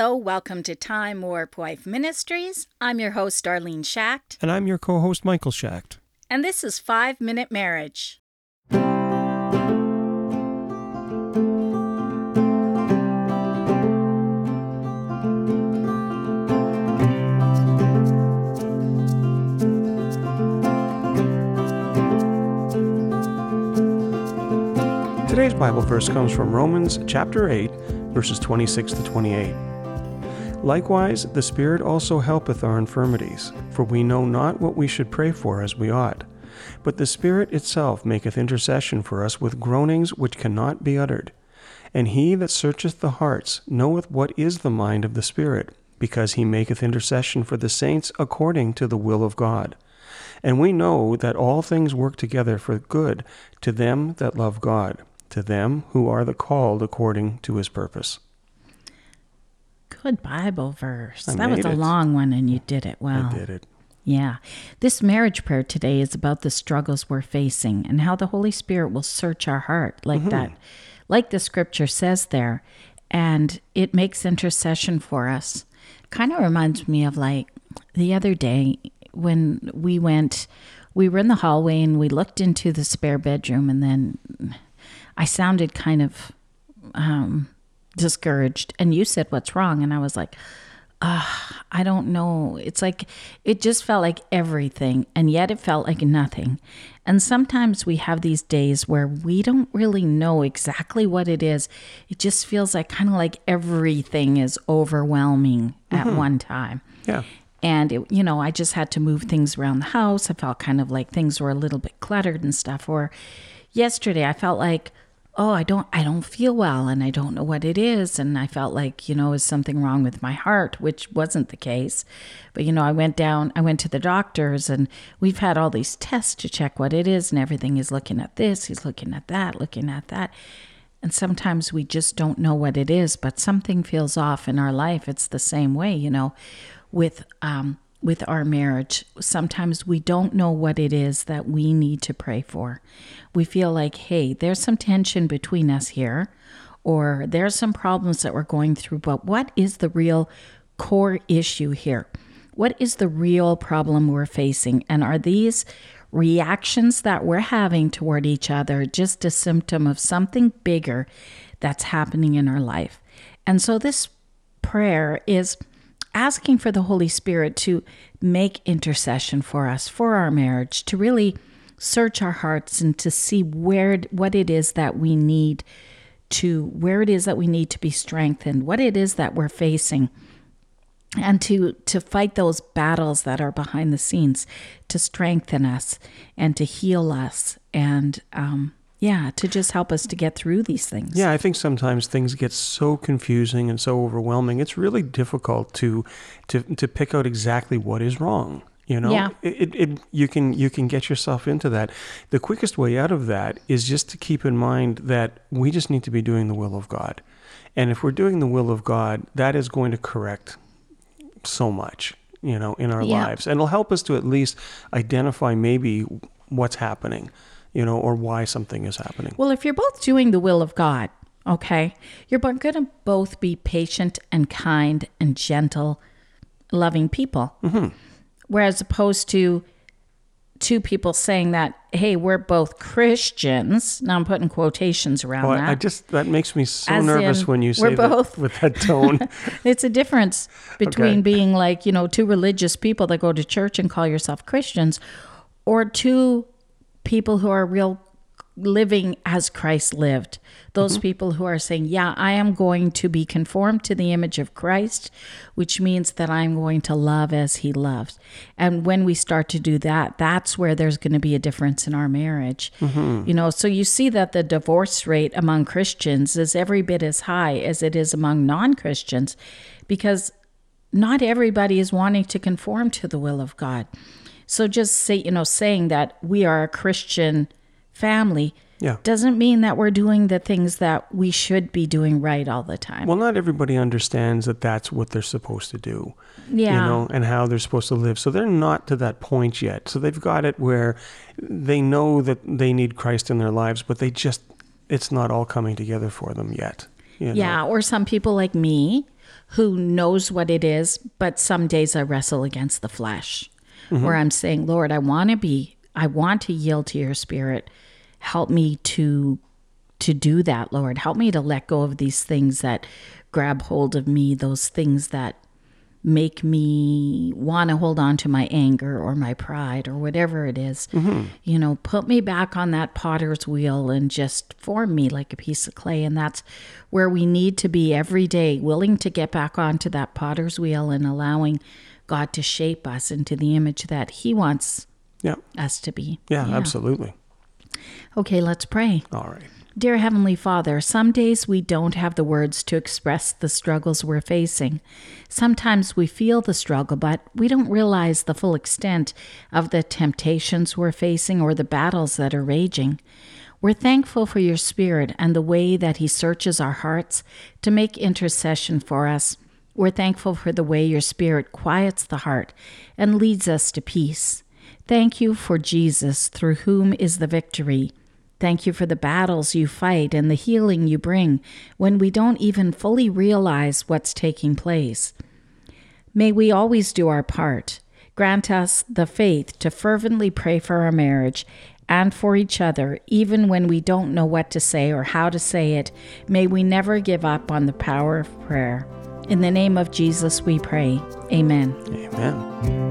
Hello, welcome to Time Warp Wife Ministries. I'm your host, Darlene Schacht, And I'm your co host, Michael Schacht. and this is Five Minute Marriage. Today's Bible verse comes from Romans chapter 8, verses 26 to 28. Likewise, the Spirit also helpeth our infirmities, for we know not what we should pray for as we ought. But the Spirit itself maketh intercession for us with groanings which cannot be uttered. And he that searcheth the hearts knoweth what is the mind of the Spirit, because he maketh intercession for the saints according to the will of God. And we know that all things work together for good to them that love God, to them who are the called according to his purpose. Good Bible verse. I that was a it. long one, and you did it well. I did it. Yeah. This marriage prayer today is about the struggles we're facing and how the Holy Spirit will search our heart like that, like the scripture says there. And it makes intercession for us. Kind of reminds me of like the other day when we went, we were in the hallway and we looked into the spare bedroom, and then I sounded kind of um, discouraged. And you said, What's wrong? And I was like, I don't know. It's like it just felt like everything, and yet it felt like nothing. And sometimes we have these days where we don't really know exactly what it is. It just feels like kind of like everything is overwhelming at mm-hmm. one time. Yeah. And it, you know, I just had to move things around the house. I felt kind of like things were a little bit cluttered and stuff. Or yesterday, I felt like, oh, I don't, I don't feel well, and I don't know what it is. And I felt like, you know, is something wrong with my heart, which wasn't the case. But you know, I went down, I went to the doctors, and we've had all these tests to check what it is, and everything is looking at this, he's looking at that, looking at that. And sometimes we just don't know what it is, but something feels off in our life. It's the same way, you know, with um, with our marriage. Sometimes we don't know what it is that we need to pray for. We feel like, hey, there's some tension between us here, or there's some problems that we're going through. But what is the real core issue here? What is the real problem we're facing? And are these reactions that we're having toward each other just a symptom of something bigger that's happening in our life? And so this prayer is asking for the Holy Spirit to make intercession for us, for our marriage, to really search our hearts and to see where what it is that we need to where it is that we need to be strengthened, what it is that we're facing and to to fight those battles that are behind the scenes to strengthen us and to heal us and um yeah to just help us to get through these things Yeah, I think sometimes things get so confusing and so overwhelming. It's really difficult to to to pick out exactly what is wrong. You know, Yeah. it, it, it you can you can get yourself into that. The quickest way out of that is just to keep in mind that we just need to be doing the will of God, and if we're doing the will of God, that is going to correct so much, you know, in our Yeah. lives, and it'll help us to at least identify maybe what's happening, you know, or why something is happening. well if you're both doing the will of god okay you're going to both be patient and kind and gentle loving people mm-hmm. whereas opposed to two people saying that hey we're both christians now i'm putting quotations around Oh, that I, I just that makes me so As nervous in, when you say that both- with that tone. It's a difference between Okay. being like, you know, two religious people that go to church and call yourself Christians or two people who are real living as Christ lived. Those Mm-hmm. people who are saying, yeah, I am going to be conformed to the image of Christ, which means that I'm going to love as he loves. And when we start to do that, that's where there's going to be a difference in our marriage. Mm-hmm. You know, so you see that the divorce rate among Christians is every bit as high as it is among non-Christians because not everybody is wanting to conform to the will of God. So just say, you know, saying that we are a Christian family Yeah. doesn't mean that we're doing the things that we should be doing right all the time. Well, not everybody understands that that's what they're supposed to do. yeah. You know, and how they're supposed to live. So they're not to that point yet. So they've got it where they know that they need Christ in their lives, but they just it's not all coming together for them yet. you know? Yeah, or some people like me who knows what it is, but some days I wrestle against the flesh Mm-hmm. where I'm saying, Lord, I want to be, I want to yield to your spirit. Help me to to do that, Lord. Help me to let go of these things that grab hold of me, those things that make me want to hold on to my anger or my pride or whatever it is. Mm-hmm. You know, put me back on that potter's wheel and just form me like a piece of clay. And that's where we need to be every day, willing to get back onto that potter's wheel and allowing God to shape us into the image that He wants Yeah. us to be. Yeah, absolutely. Okay, let's pray. All right. Dear Heavenly Father, some days we don't have the words to express the struggles we're facing. Sometimes we feel the struggle, but we don't realize the full extent of the temptations we're facing or the battles that are raging. We're thankful for your Spirit and the way that He searches our hearts to make intercession for us. We're thankful for the way your Spirit quiets the heart and leads us to peace. Thank you for Jesus, through whom is the victory. Thank you for the battles you fight and the healing you bring when we don't even fully realize what's taking place. May we always do our part. Grant us the faith to fervently pray for our marriage and for each other, even when we don't know what to say or how to say it. May we never give up on the power of prayer. In the name of Jesus, we pray. Amen. Amen.